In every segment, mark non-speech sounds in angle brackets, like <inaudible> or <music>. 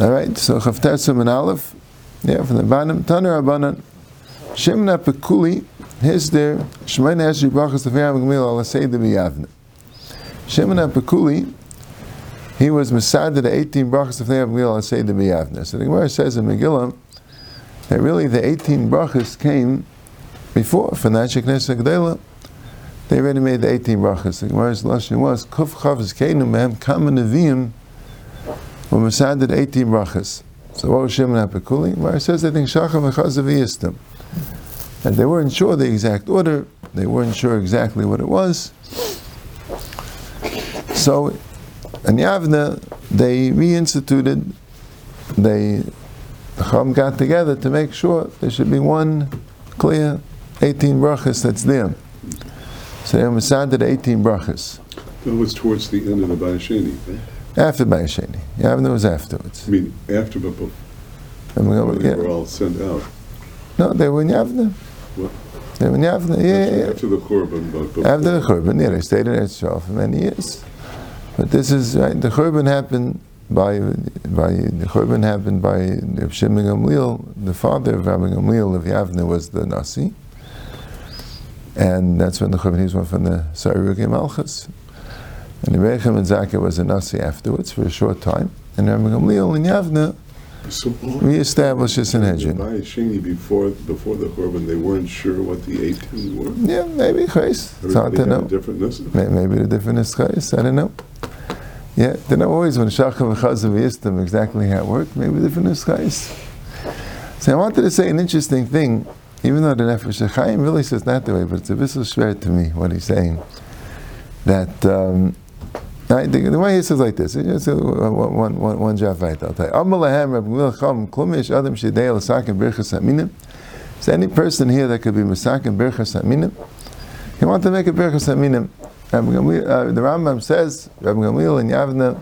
All right, so Chavtetzim and Aleph, yeah, from the bottom, Taner Abanan, Shemna Pekuli, his there, Shemayin Esri Brachas Tefeyam Gamil Ala Seidim Yavne. Shemna Pekuli, he was Masad the 18 brachas of Tefeyam Gamil Ala Seidim Yavne. So the Gemara says in Megillah that really the 18 brachas came before, for Nachik Nesek Dela. They already made the 18 brachas. The Gemara's lashon was Kuf Chavas Keinu Mehem Kama Neviim were Masad 18 brachas. So what was Shimon HaPekuli? Gemara says I think Shacham V'Chazav And they weren't sure the exact order. They weren't sure exactly what it was. So in Yavna, they reinstituted, they the Chum got together to make sure there should be one clear 18 brachas that's there. So they Masad 18 brachas. That was towards the end of the Bayasheni, right? After Bayasheni. Yavna was afterwards. I mean, after, but before And we they yeah. were all sent out. No, they were in Yavna. What? They were in Yavna, yeah, yeah, yeah. After the Korban, but before. After the Churban, yeah, they stayed in Israel for many years. But this is, right, the Churban happened by, by, the Churban happened by Reb Shimon Gamliel, the father of Rabbi Gamliel of Yavna was the Nasi. And that's when the Churban, one from the Sarugi Malchus. And Rebechem and Zakah was a Nasi afterwards for a short time. And Rabbi Gamliel in Yavna So reestablished the Sanhedrin. Bayasheni before, before the Korban, they weren't sure what the 18 were. Yeah, maybe, Chais. It's hard to know. different Maybe the different is I don't know. Yeah, they know always when Shachar v'chazav yistam exactly how it worked. Maybe the different is. So I wanted to say an interesting thing, even though the Nefesh Chaim really says not the way, but it's a bit so to me what he's saying. That um, I, the, the way he says like this, it's uh, one, one, one, job right. I'll tell you. Is there any person here that could be misaken birchas haminim? He wanted to make a birchas Gamliel, uh, the Rambam says, Rabbi Gamliel in Yavna,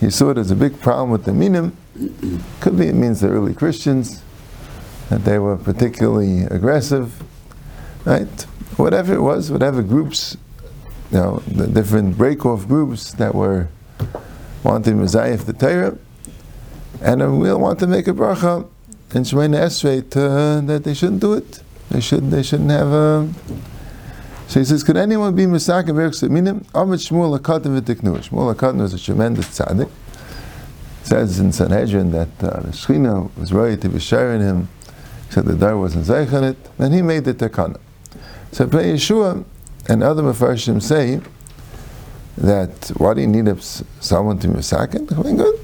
he saw it as a big problem with the minim. Could be it means the early Christians, that they were particularly aggressive, right? Whatever it was, whatever groups, you know, the different break-off groups that were wanting Messiah the Torah, and Gamliel wanted to make a bracha in Shemona Esrei to, that they shouldn't do it. They should. They shouldn't have a. So he says, could anyone be Misak and Berch Minim? Amid Shmuel Akatim v'tiknu. Shmuel Akatim was a tremendous tzaddik. It says in Sanhedrin that uh, the Shechina was ready to be sharing him. Said the dar wasn't zeich it. And he made the takana. So Pnei Yeshua and other Mefarshim say that why do you need someone to it? I mean, good.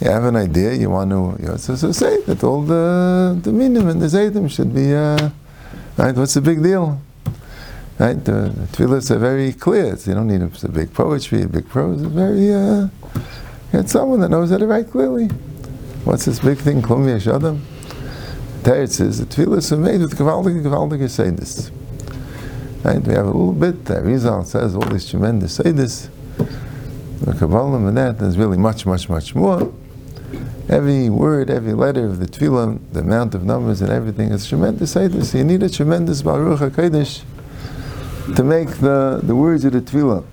You have an idea, you want to, you know, so, so say that all the, the minim and the zaydim should be, uh, right, what's the big deal? Right, the, the are very clear. It's, you don't need a, big poetry, a big prose. It's very, uh, had someone that knows how to write clearly. What's this big thing, Klum Yeshadam? Teretz says the tefillahs are made with gewaldige, gewaldige seidis. Right, we have a little bit, that Rizal says all these tremendous seidis. The Kabbalah and that, there's really much, much, much more. Every word, every letter of the tefillah, the amount of numbers and everything is tremendous seidis. You need a tremendous Baruch HaKodesh to make the, the words of the tefillah.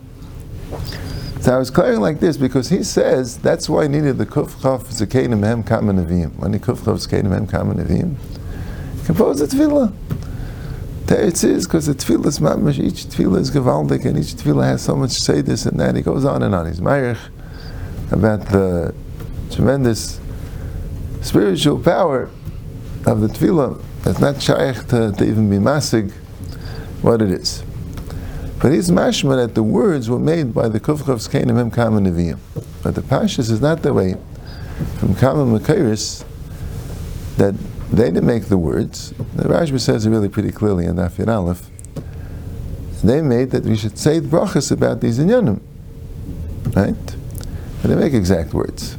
So I was clearing like this because he says that's why he needed the kuf chaf zakenim hem kama neviim. When he kuf chaf zakenim hem kama neviim, he composed the tefillah. Teretz is because the tefillah is mamish. Each tefillah is gewaldig, and each tefillah has so much say this and that. He goes on and on. He's ma'irich about the tremendous spiritual power of the tefillah. It's not shaykh to, to even be masig what it is. But he's mashma that the words were made by the Kufchav's Kenim Hem Kama Nevi'im. But the Pashas is not the way from Kama Makairis that they didn't make the words. The Rashba says it really pretty clearly in Dafir Aleph. They made that we should say the brachas about these inyanim. Right? They make exact words.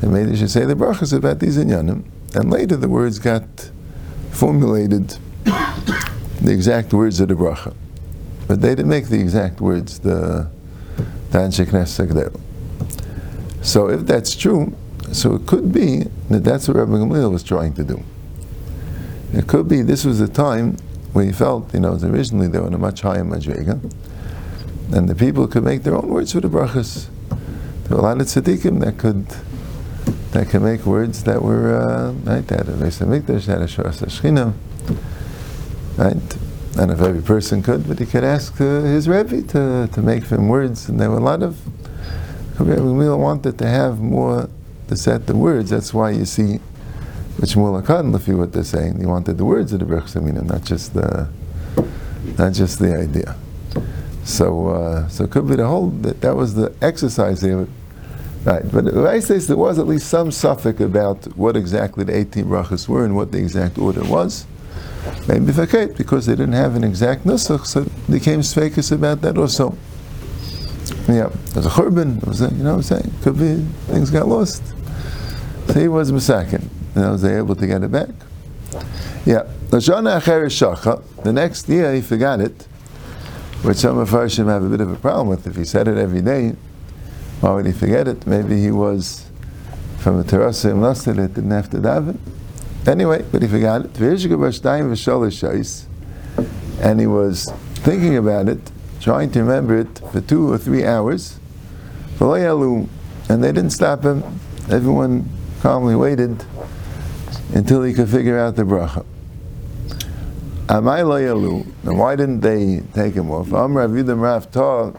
They made you should say the brachas about these inyanim. And later the words got formulated <coughs> the exact words of the bracha. But they didn't make the exact words, the Knesset Segdel. So if that's true, so it could be that that's what Rabbi Gamliel was trying to do. It could be this was the time where he felt, you know, originally they were in a much higher madrega, and the people could make their own words for the brachas. There were a lot of tzaddikim that could that can make words that were uh, right that a Beis Hamikdash had a Shoras Hashchina, right? And if every person could, but he could ask uh, his Rebbe to, to make him words, and there were a lot of we wanted to have more to set the words. That's why you see which what they're saying, he wanted the words of the Berch not just the not just the idea. So, uh, so it could be the whole, that, that was the exercise there. Right, but I say there was at least some suffix about what exactly the 18 brachas were and what the exact order was. Maybe fakate, because they didn't have an exact nusach, so they came sfekas about that also. Yeah, there's a churban, you know what I'm saying? Could be things got lost. He was misakin, and I was able to get it back. Yeah, the next year he forgot it which some of us have a bit of a problem with. If he said it every day, why would he forget it? Maybe he was from a terasa and lost it, didn't have to daven. Anyway, but he forgot it. And he was thinking about it, trying to remember it for two or three hours. And they didn't stop him. Everyone calmly waited until he could figure out the bracha. Amai lo yalu. Now why didn't they take him off? Am Rav Yudam Rav Ta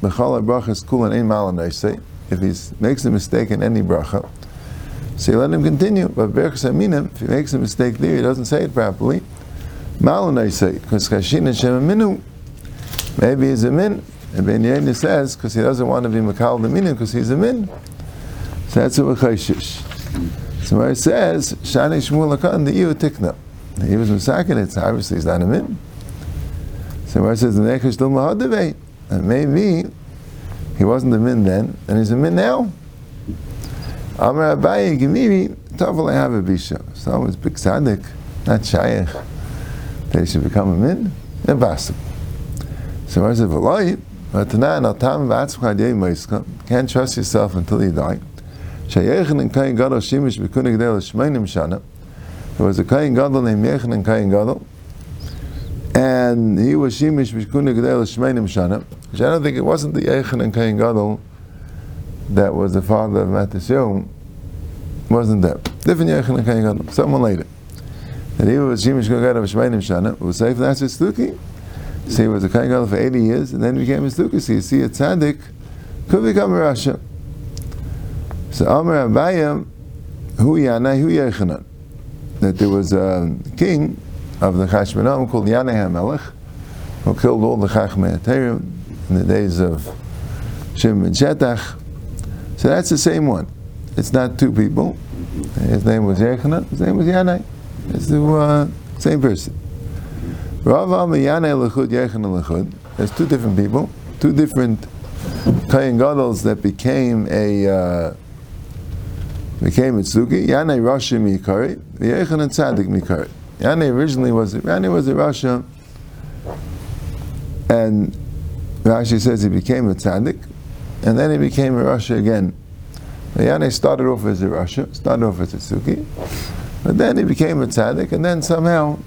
b'chol malan say. If he makes a mistake in any bracha, so you let him continue. But berachas aminim, if he makes a mistake there, he doesn't say it properly. Malan because kashin and shem minu. Maybe he's a min. And Ben Yaina says because he doesn't want to be makal the minim because he's a min. So that's a v'chayshish. So it says shani shmul akan the iu tikna. He was Musakin, it's obviously he's not a min. So where it says the Nekesh Dil Mahadavei, and maybe he wasn't a min then, and he's a min now. Amar Abaye, Gimiri, Tovel I have a Bisha. Someone's big tzaddik, not Shaykh, that he should become a min, impossible. So where it says, V'loi, can't trust yourself until you die. Shayechin and kain gadol shimish b'kunig del shmeinim shana, there was a Kain Gadol named Yechanan Kain Gadol, and he was Shimish Mishkuna Gedel Shmeinim Shana, which I don't think it wasn't the Yechanan Kain Gadol that was the father of Matisyon, wasn't that. Different Yechanan Kain Gadol, someone later. And he was Shimish Gadol Shmeinim Shana, was safe that's his Stuki. So he was a Kain Gadol for 80 years, and then became a Stuki. So you see a Tzaddik could become a Rasha. So Amr Abayam, Hu Yana, Hu Yechanan that there was a king of the Chashmonaim called Yanai HaMelech, who killed all the Chachmei Terim in the days of Shimon ben Shetach. So that's the same one. It's not two people. His name was Yechanan, his name was Yanai. It's the uh, same person. Rav Am Yanai Lechud, Yechanan Lechud. There's two different people, two different Kayan Gadol that became a uh, became a Tzuki. Yanai Rashi Mikari, Yechanan Tzadik Mikari. Yanai originally was Yanai was a Rasha, and Rashi says he became a tzaddik, and then he became a Rasha again. Yanai started off as a Rasha, started off as a Suki, but then he became a tzaddik, and then somehow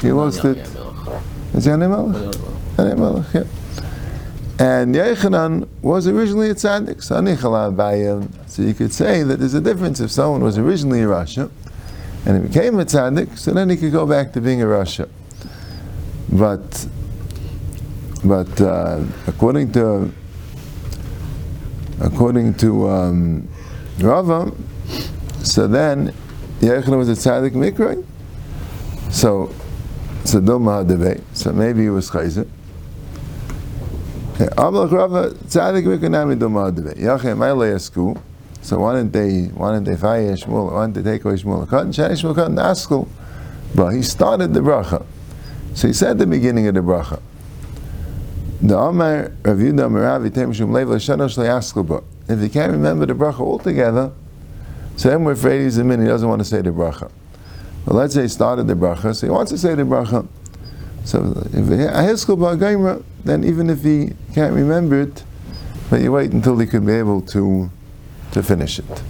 he lost it. Is Yanai Melech? Yanai Melech, yeah. And Yechanan was originally a tzaddik, so you could say that there's a difference if someone was originally a Rasha and he became a tzaddik, so then he could go back to being a Rasha. But, but uh, according to according to um, Rava, so then Yechanan was a tzaddik mikra. So, so so maybe he was chayzer. So why didn't they why didn't they fire Shmuel? Why didn't they take away Shmuel Cut and Shani Shmuel Cut and Askul? But he started the bracha. So he said the beginning of the bracha. The Amar Rav Yudah Meravi Tem Shum Lev L'Shanosh Le'Askul If he can't remember the bracha altogether, so then we're afraid he's a min, he doesn't want to say the bracha. But let's say he started the bracha, so he wants to say the bracha. So if Aheskel Ba'agaimra, then even if he can't remember it, but you wait until he could be able to to finish it.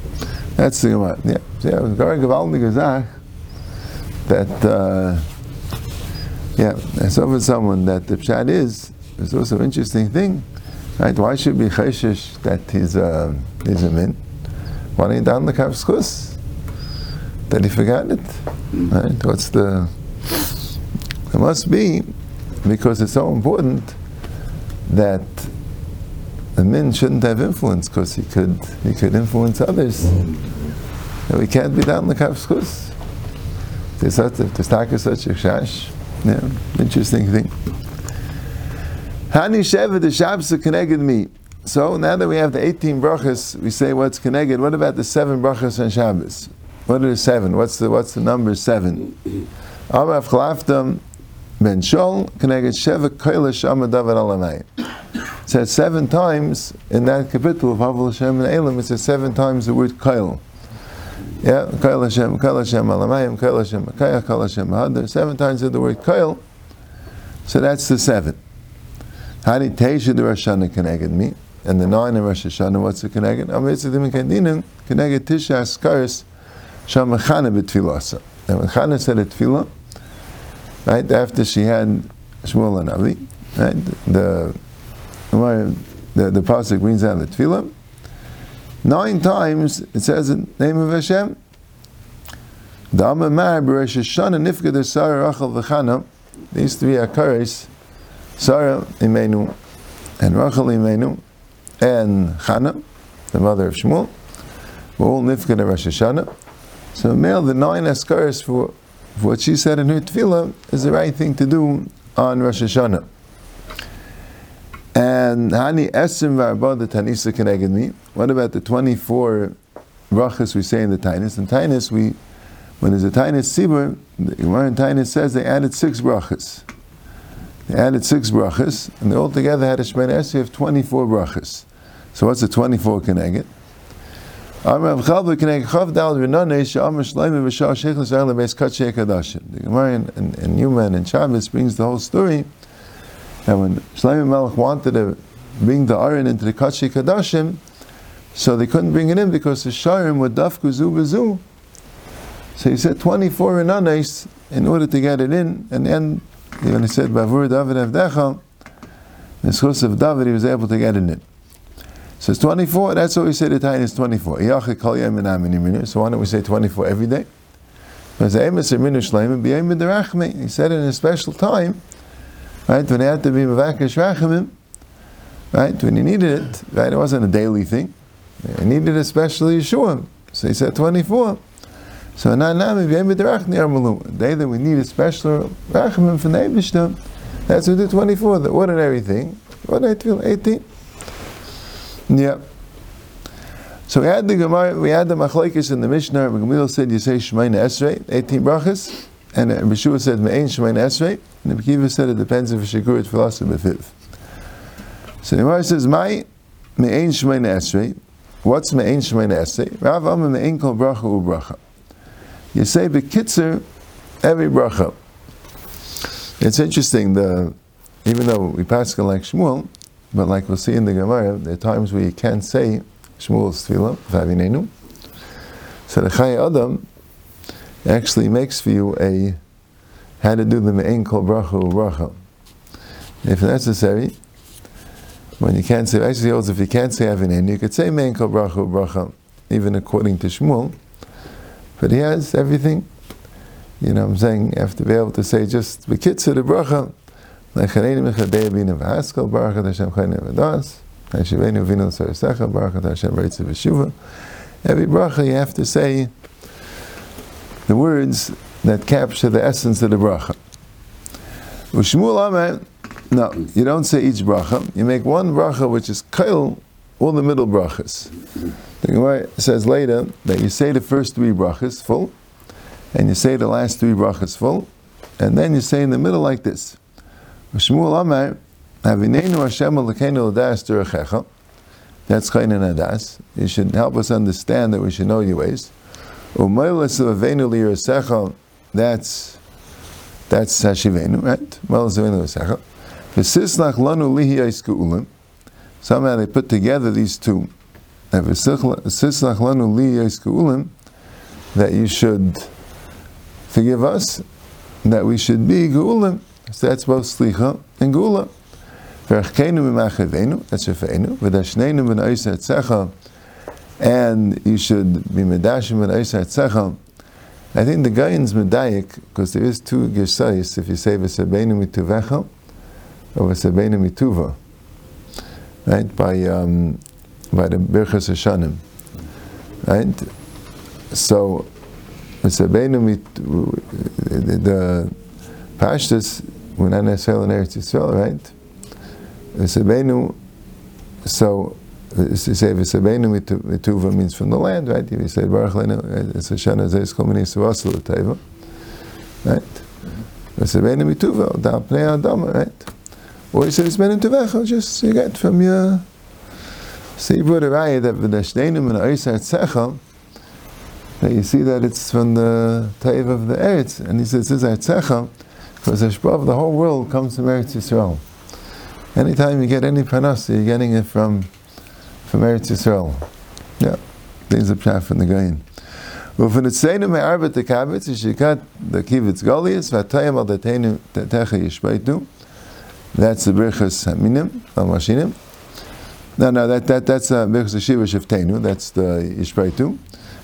That's the Gemara. Yeah, so yeah, very gewaltige Zach that uh, yeah, that's over someone that the pshat is. There's also an interesting thing, right? Why should be chayshish that he's a he's a min? Why don't you down the kavskus? That he forgot it. Right? What's the? It must be because it's so important that the min shouldn't have influence because he could he could influence others. And we can't be down the. There's such a shash. Yeah, interesting thing. Hani Sheva the Shabbos connected me. So now that we have the 18 brachas, we say what's connected. What about the seven brachas on Shabbos? What are the seven? What's the what's the number seven? Amav Ben Shol connected Sheva Koila Shama David Alamai. It says seven times in that capital of Havel Hashem and Elam. It says seven times the word Koil. Yeah, Koil Hashem, Koil Hashem Alamayim, Koil Hashem Makaya, Koil Hashem Hadar. Seven times the word Koil. So that's the seven. Hani Teisha the Rosh Hashanah connected me, and the nine in Rosh Hashanah, what's the connected? Amitzah Kadinim connected Tisha Askaris Shamachana B'Tfilasa. And when Chana said a tefillah, right after she had Shmuel and Avi, right, the the, the pasuk brings the tefillah. Nine times it says the name of Hashem. The Amamar B'Rosh Hashanah Nifka the Sarah Rachel V'Chana. These three akaris Sarah Imenu, and Rachel Imenu, and Chana, the mother of Shmuel, were all Nifkad Rosh Hashanah. So male, the nine askaris for what she said in her tefillah is the right thing to do on Rosh Hashanah. And Hani Esim the Tanisa connected me. What about the 24 brachas we say in the Tainus? In Tainus, we, when there's a Tainus Sibur, the Gemara in Tainus says they added six brachas. They added six brachas, and they all together had a Shemay Esri of 24 brachas. So what's the 24 Keneged? The Gemara in, in, in Newman and Shabbos brings the whole story that when Shlomo Melech wanted to bring the Aron into the Kachi Kadashim, so they couldn't bring it in because the Sharim were Dafku Zu. So he said 24 Renanes in order to get it in, and then when he said Bavur David Avdecha, the source of David, he was able to get it in. So it's 24, that's what we say the time is 24. So why don't we say 24 every day? He said in a special time, right, when he had to be Mavakish Rachamim, right, when he needed it, right, it wasn't a daily thing. He needed a special Yeshua. So he said 24. So the day that we need a special rachamim for Neibishtam, that's what the 24, the ordinary thing. Ordinary feel 18. Yeah. So we had the Gemara, we had the Machlekes in the Mishnah. Gamil said you say Shemaina Esrei, 18 brachas, and uh, Beshua said Me'ain Shemaina Esrei, and the Bekiva said it depends if a Shikur is philosophy befiv. So the Gemara says, My Me'ain Shemaina Esrei, what's Me'ain Shemaina Esrei? Rav Amma Me'ain Kol Bracha U Bracha. You say bekitzer every bracha. It's interesting. The even though we pass like Shmuel, but like we'll see in the Gemara, there are times where you can't say Shmuel's tefillah v'avinenu. So the Chai Adam actually makes for you a how to do the me'en kol bracha bracha. If necessary, when you can't say, actually, also if you can't say avinenu, you could say me'en kol bracha bracha, even according to Shmuel. But he has everything. You know, I'm saying you have to be able to say just the of the bracha. Lechaneni mechadei bina v'haskal baruch Hashem chayne v'das. Hashivenu vinu sarasecha baruch Hashem reitze v'shuva. Every bracha you have to say the words that capture the essence of the bracha. Ushmul Amen. No, you don't say each bracha. You make one bracha which is kail all the middle brachas. The Gemara says later that you say the first three brachas full, and you say the last three brachas full, and then you say in the middle like this. Shmuel Amar, Havinenu Hashem Elokeinu L'das Derechecha. That's Chayin Adas. You should help us understand that we should know your ways. Umaylas Avenu L'Yirasecha. That's that's Hashivenu, right? Umaylas Avenu L'Yirasecha. V'sislach Lanu Lihi Ulim. Somehow they put together these two that you should forgive us, that we should be Geulim. So that's both Slicha and Gula. That's Shefeinu, V'dashnenu ben Oisa Etzecha, and you should be medashim and Eisat Sechel. I think the Gayan's medayik, because there is two gersayis, if you say v'sebeinu mituvechel, or v'sebeinu mituva, right, by, um, by the Birchas Hashanim, right? So, v'sebeinu mit, the, the Pashtas, we're not necessarily in Eretz Yisrael, right? V'sebeinu, so, to say v'sebeinu mituva means from the land, right? If you say Baruch Leinu, it's a shana zeis kol minei suvasu l'teva, right? V'sebeinu mituva, dal pnei adama, right? Or you say v'sebeinu tuvecha, just you get from your, so you brought a raya that v'dashdeinu min ha'isar tzechel, that you see that it's from the taiv of the Eretz, and he says this is tzechel, because the the whole world comes from Eretz Yisrael. Anytime you get any panas, you're getting it from from Eretz Yisrael. Yeah, these are pshat from the Gayin. Well, from the Tzeinu me'arba tekavitz, yishikat the kivitz golias, v'atayim al dateinu techa yishbaitu. That's the birchas haminim, al mashinim. No, no, that, that, that's uh, birchas shiva shiftenu, that's the yishbaitu.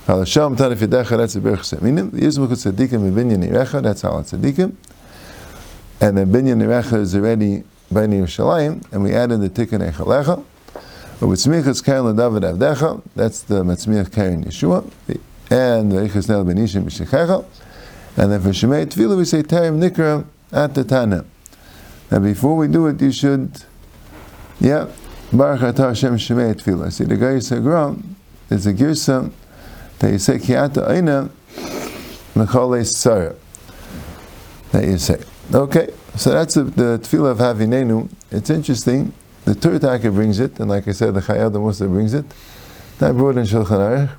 Al Hashem tanif yedecha, that's the birchas haminim. Yizmuch tzadikim v'binyan irecha, that's al tzadikim. And the binyan irecha is already Bani Yerushalayim, and we added the tikkun echalecha. But with Smichas Karen David Avdecha, that's the Matzmiach Karen Yeshua, and the Eichas Nel Benishim B'Shechecha, and then for Shemei Tefillah we say Terim Nikra at the Tana. Now before we do it, you should, yeah, Baruch Atah Hashem Shemei Tefillah. See, the guy said, Gram, there's a girsa that you say Kiata Aina Mechale Sarah. That you say. Okay, so that's the, the Tefillah of Havinenu. It's interesting the Turtaka brings it, and like I said, the Chayad Musa brings it. That brought in Shulchan Aruch.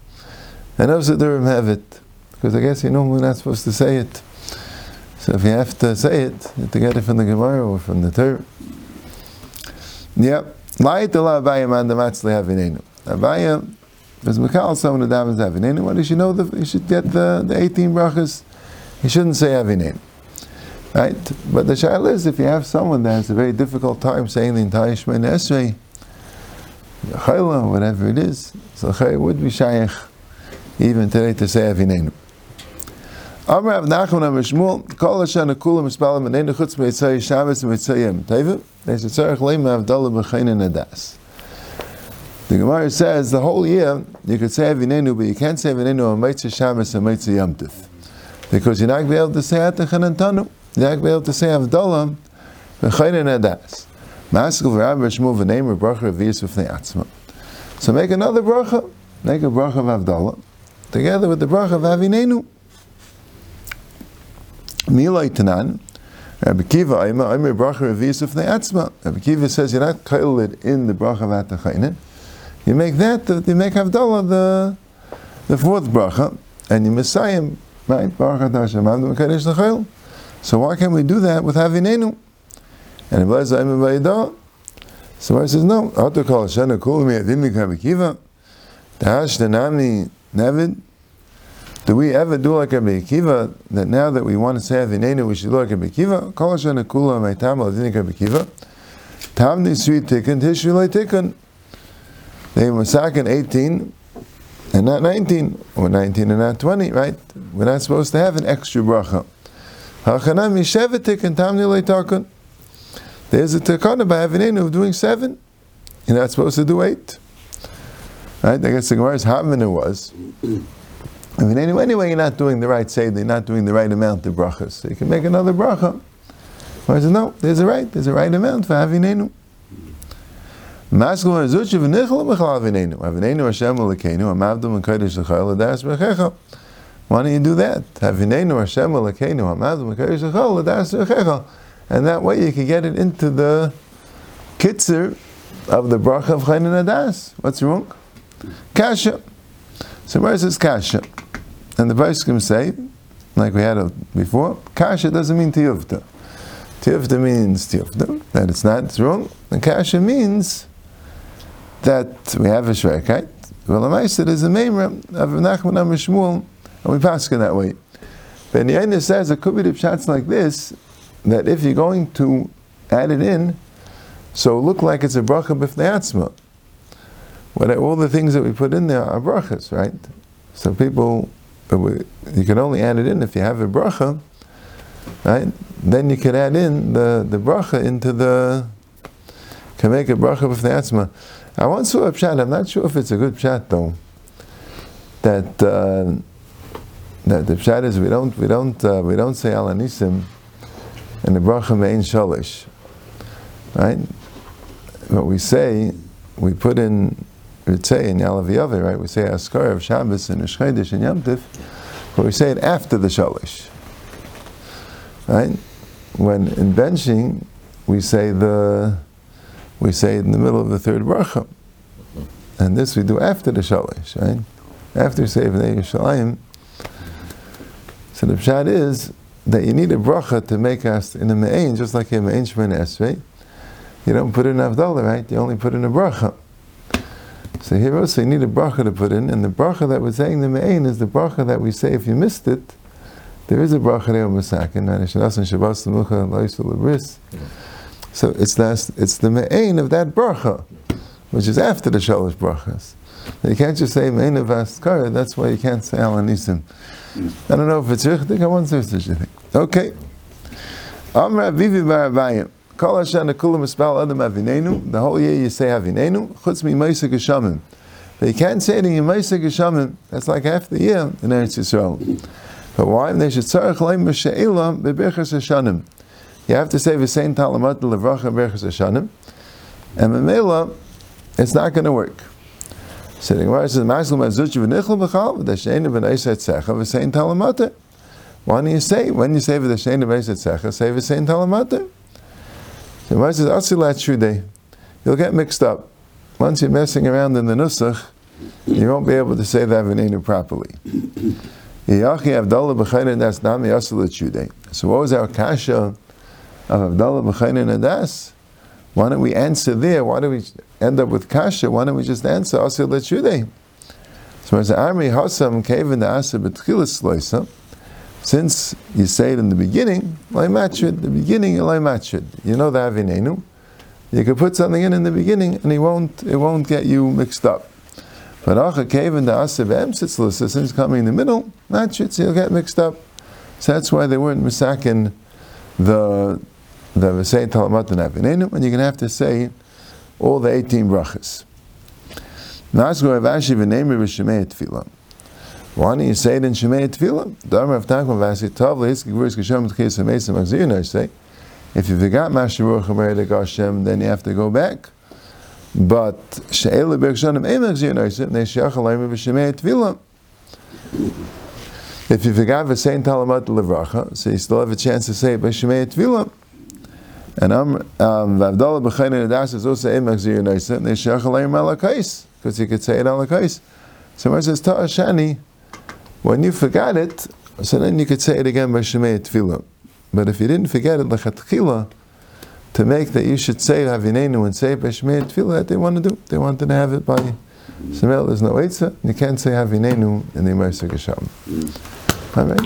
And also Durham have it, because I guess you know we're not supposed to say it. So if you have to say it, you have to get it from the Gemara or from the Torah. Yeah. La'it Allah Abaya man the matzli havinenu. Abaya, because Mikhail someone the davens havinenu, what does you know? The, you should get the, the 18 brachas. He shouldn't say havinenu. Right? But the shaila is if you have someone that has a very difficult time saying the entire Shemana Esrei, Chayla, whatever it is, so it would be shaykh even today to say Avinenu. Amr Rav Nachman Amr Shmuel, Kol Hashan Akulam Mispalim Avinenu Chutz Meitzai Shabbos Meitzai Yom Teva, there's a tzarech Avdallah B'chayin Adas. The Gemara says the whole year you could say Avinenu, but you can't say Avinenu on Meitzai Shabbos and Meitzai Yom Tov. Because you're not going to be able to say Atachan You're not able to say Avdallah B'chayin Adas. Maskul v'Rav Shmuel v'neimer bracha v'yis v'fnei atzma. So make another bracha, make a bracha of Avdallah, together with the bracha of Avinenu. Milay Tanan, Rabbi Kiva, I'm a bracha v'yis v'fnei atzma. Rabbi Kiva says you're not kailed in the bracha of Atachayne. You make that, you make Avdallah the, the fourth bracha, and you Messiah, right? Baruch Hashem, Amdu Kadesh L'chayil. So why can't we do that with Avinenu? And Rabbi Zayim. So I says, no, Oto Kol Shana Kul Mi Adin Rabbi Kiva. Dash Danami Nevid. Do we ever do like Rabbi Kiva that now that we want to say Avinenu, we should do like Rabbi Kiva? Kol Shana Kula Mi Tam Adin Rabbi Kiva. Tam Ni Sweet Tikkun Tishu Lei Tikkun. They were second 18 and not 19, or 19 and not 20, right? We're not supposed to have an extra bracha. Hachanam Yishevet Tikkun Tam Ni There's a takana by Avinenu of doing seven. You're not supposed to do eight. Right? I guess the Gemara's Havminu was. Avinenu, anyway, you're not doing the right say, you're not doing the right amount of brachas. So you can make another bracha. I said, no, there's a right, there's a right amount for Avinenu. Maskul Azuchi v'nichel b'chal Avinenu. Avinenu Hashem l'keinu, amavdum l'kodesh l'chayel l'das b'checha. Why don't you do that? And that way you can get it into the kitzur of the bracha of Chayin Adas. What's wrong? Kasha. So where says kasha? And the Vaiskim say, like we had before, kasha doesn't mean tiyuvta. Tiyuvta means tiyuvta, that it's not it's wrong. And kasha means that we have a shrekait. Well, the is a memra of Nachman Shmuel, and we pass it that way. But the says it could be the pshatz like this, that if you're going to add it in, so look like it's a bracha b'fnei what, all the things that we put in there are brachas, right? So people, uh, you can only add it in if you have a bracha, right? Then you can add in the, the bracha into the, can make a bracha atzma. I once saw a pshat, I'm not sure if it's a good pshat though, that, uh, that the pshat is we don't, we don't, uh, we don't say al anisim in the bracha mein shalish, right? What we say, we put in, say in Yalav right? We say Askar of Shabbos and Shchedish and Yom Tif, but we say it after the Shalish, right? When in benching, we say the, we say it in the middle of the third bracha, and this we do after the Shalish, right? After Sefer Yerushalayim. So the pshat is that you need a bracha to make us in a me'ain, just like in a me'ain shemana esrei. You don't put in Avdallah, right? You only put in a bracha. So here also you need a bracha to put in, and the bracha that we're saying the me'ain is the bracha that we say if you missed it, there is a bracha there on Masakin, and Shanasan Shabbos Lamucha Laisul Labris. So it's that, it's the me'ain of that bracha, which is after the Shalosh brachas. You can't just say me'ain of Askara, that's why you can't say Al Anisim. I don't know if it's richtig, I wonder if it's richtig. Okay. Amr Avivi Bar Abayim. Kol Hashem Kulam Espal Adam Avinenu. The whole year you say Avinenu. Chutz mi Meisa Geshamim. But you can't say it in Meisa Geshamim. That's like half the year in Eretz Yisrael. But why? They should tzarech leim b'she'ila b'berchas Hashanim. You have to say the same talamat levracha berchas Hashanim. And Mamela, it's not going to work. So the Gemara says, "Maslu mazuch v'nichel b'chal v'dashein v'neisat secha v'sein talamata." Why do you say when you say v'dashein v'neisat secha, say v'sein talamata? The Gemara says, "Asilat shude." You'll get mixed up. Once you're messing around in the nusach, you won't be able to say that v'neinu properly. Yachi Avdallah b'chayrin das nami asilat shude. So what was our kasha of Avdallah b'chayrin das? Why don't we answer there? Why do we end up with kasha? Why don't we just answer asil lechude? So as army hasam kevin the asa betchilas loisa, since you say it in the beginning, loy machid, the beginning loy machid. You know the avinenu. You could put something in in the beginning, and it won't it won't get you mixed up. But acha kevin the asa be'emsitzlis, since it's coming in the middle, machid, so you'll get mixed up. So that's why they weren't misakin the the V'sei Talamat Avinenu, and you're going to have to say all the 18 brachas. Why don't you say it in Shemei Tefillah? Dharma of Takma Vasi Tov Leis Gvuris Geshem T'chis HaMesim Achzir say. If you forgot Mashiruch HaMeredek Hashem, then you have to go back. But She'ele Bergshanim Eim Achzir Neisei, Neishiach Alayim V'shemei Tefillah. If you forgot V'sein Talamat Levracha, so you still have a chance to say it by Shemei Tefillah. And I'm um, Vavdallah b'chayne nedas is also zir neisa. And they shach alayim because you could say it alakais. So it says ta'ashani, when you forgot it, so then you could say it again by shemei tefillah. But if you didn't forget it lechatchila, to make that you should say havinenu and say by shemei tefillah, that they want to do. They wanted to have it by Shemel. There's no eitzah. You can't say havinenu in the Mercer Gesham. All right.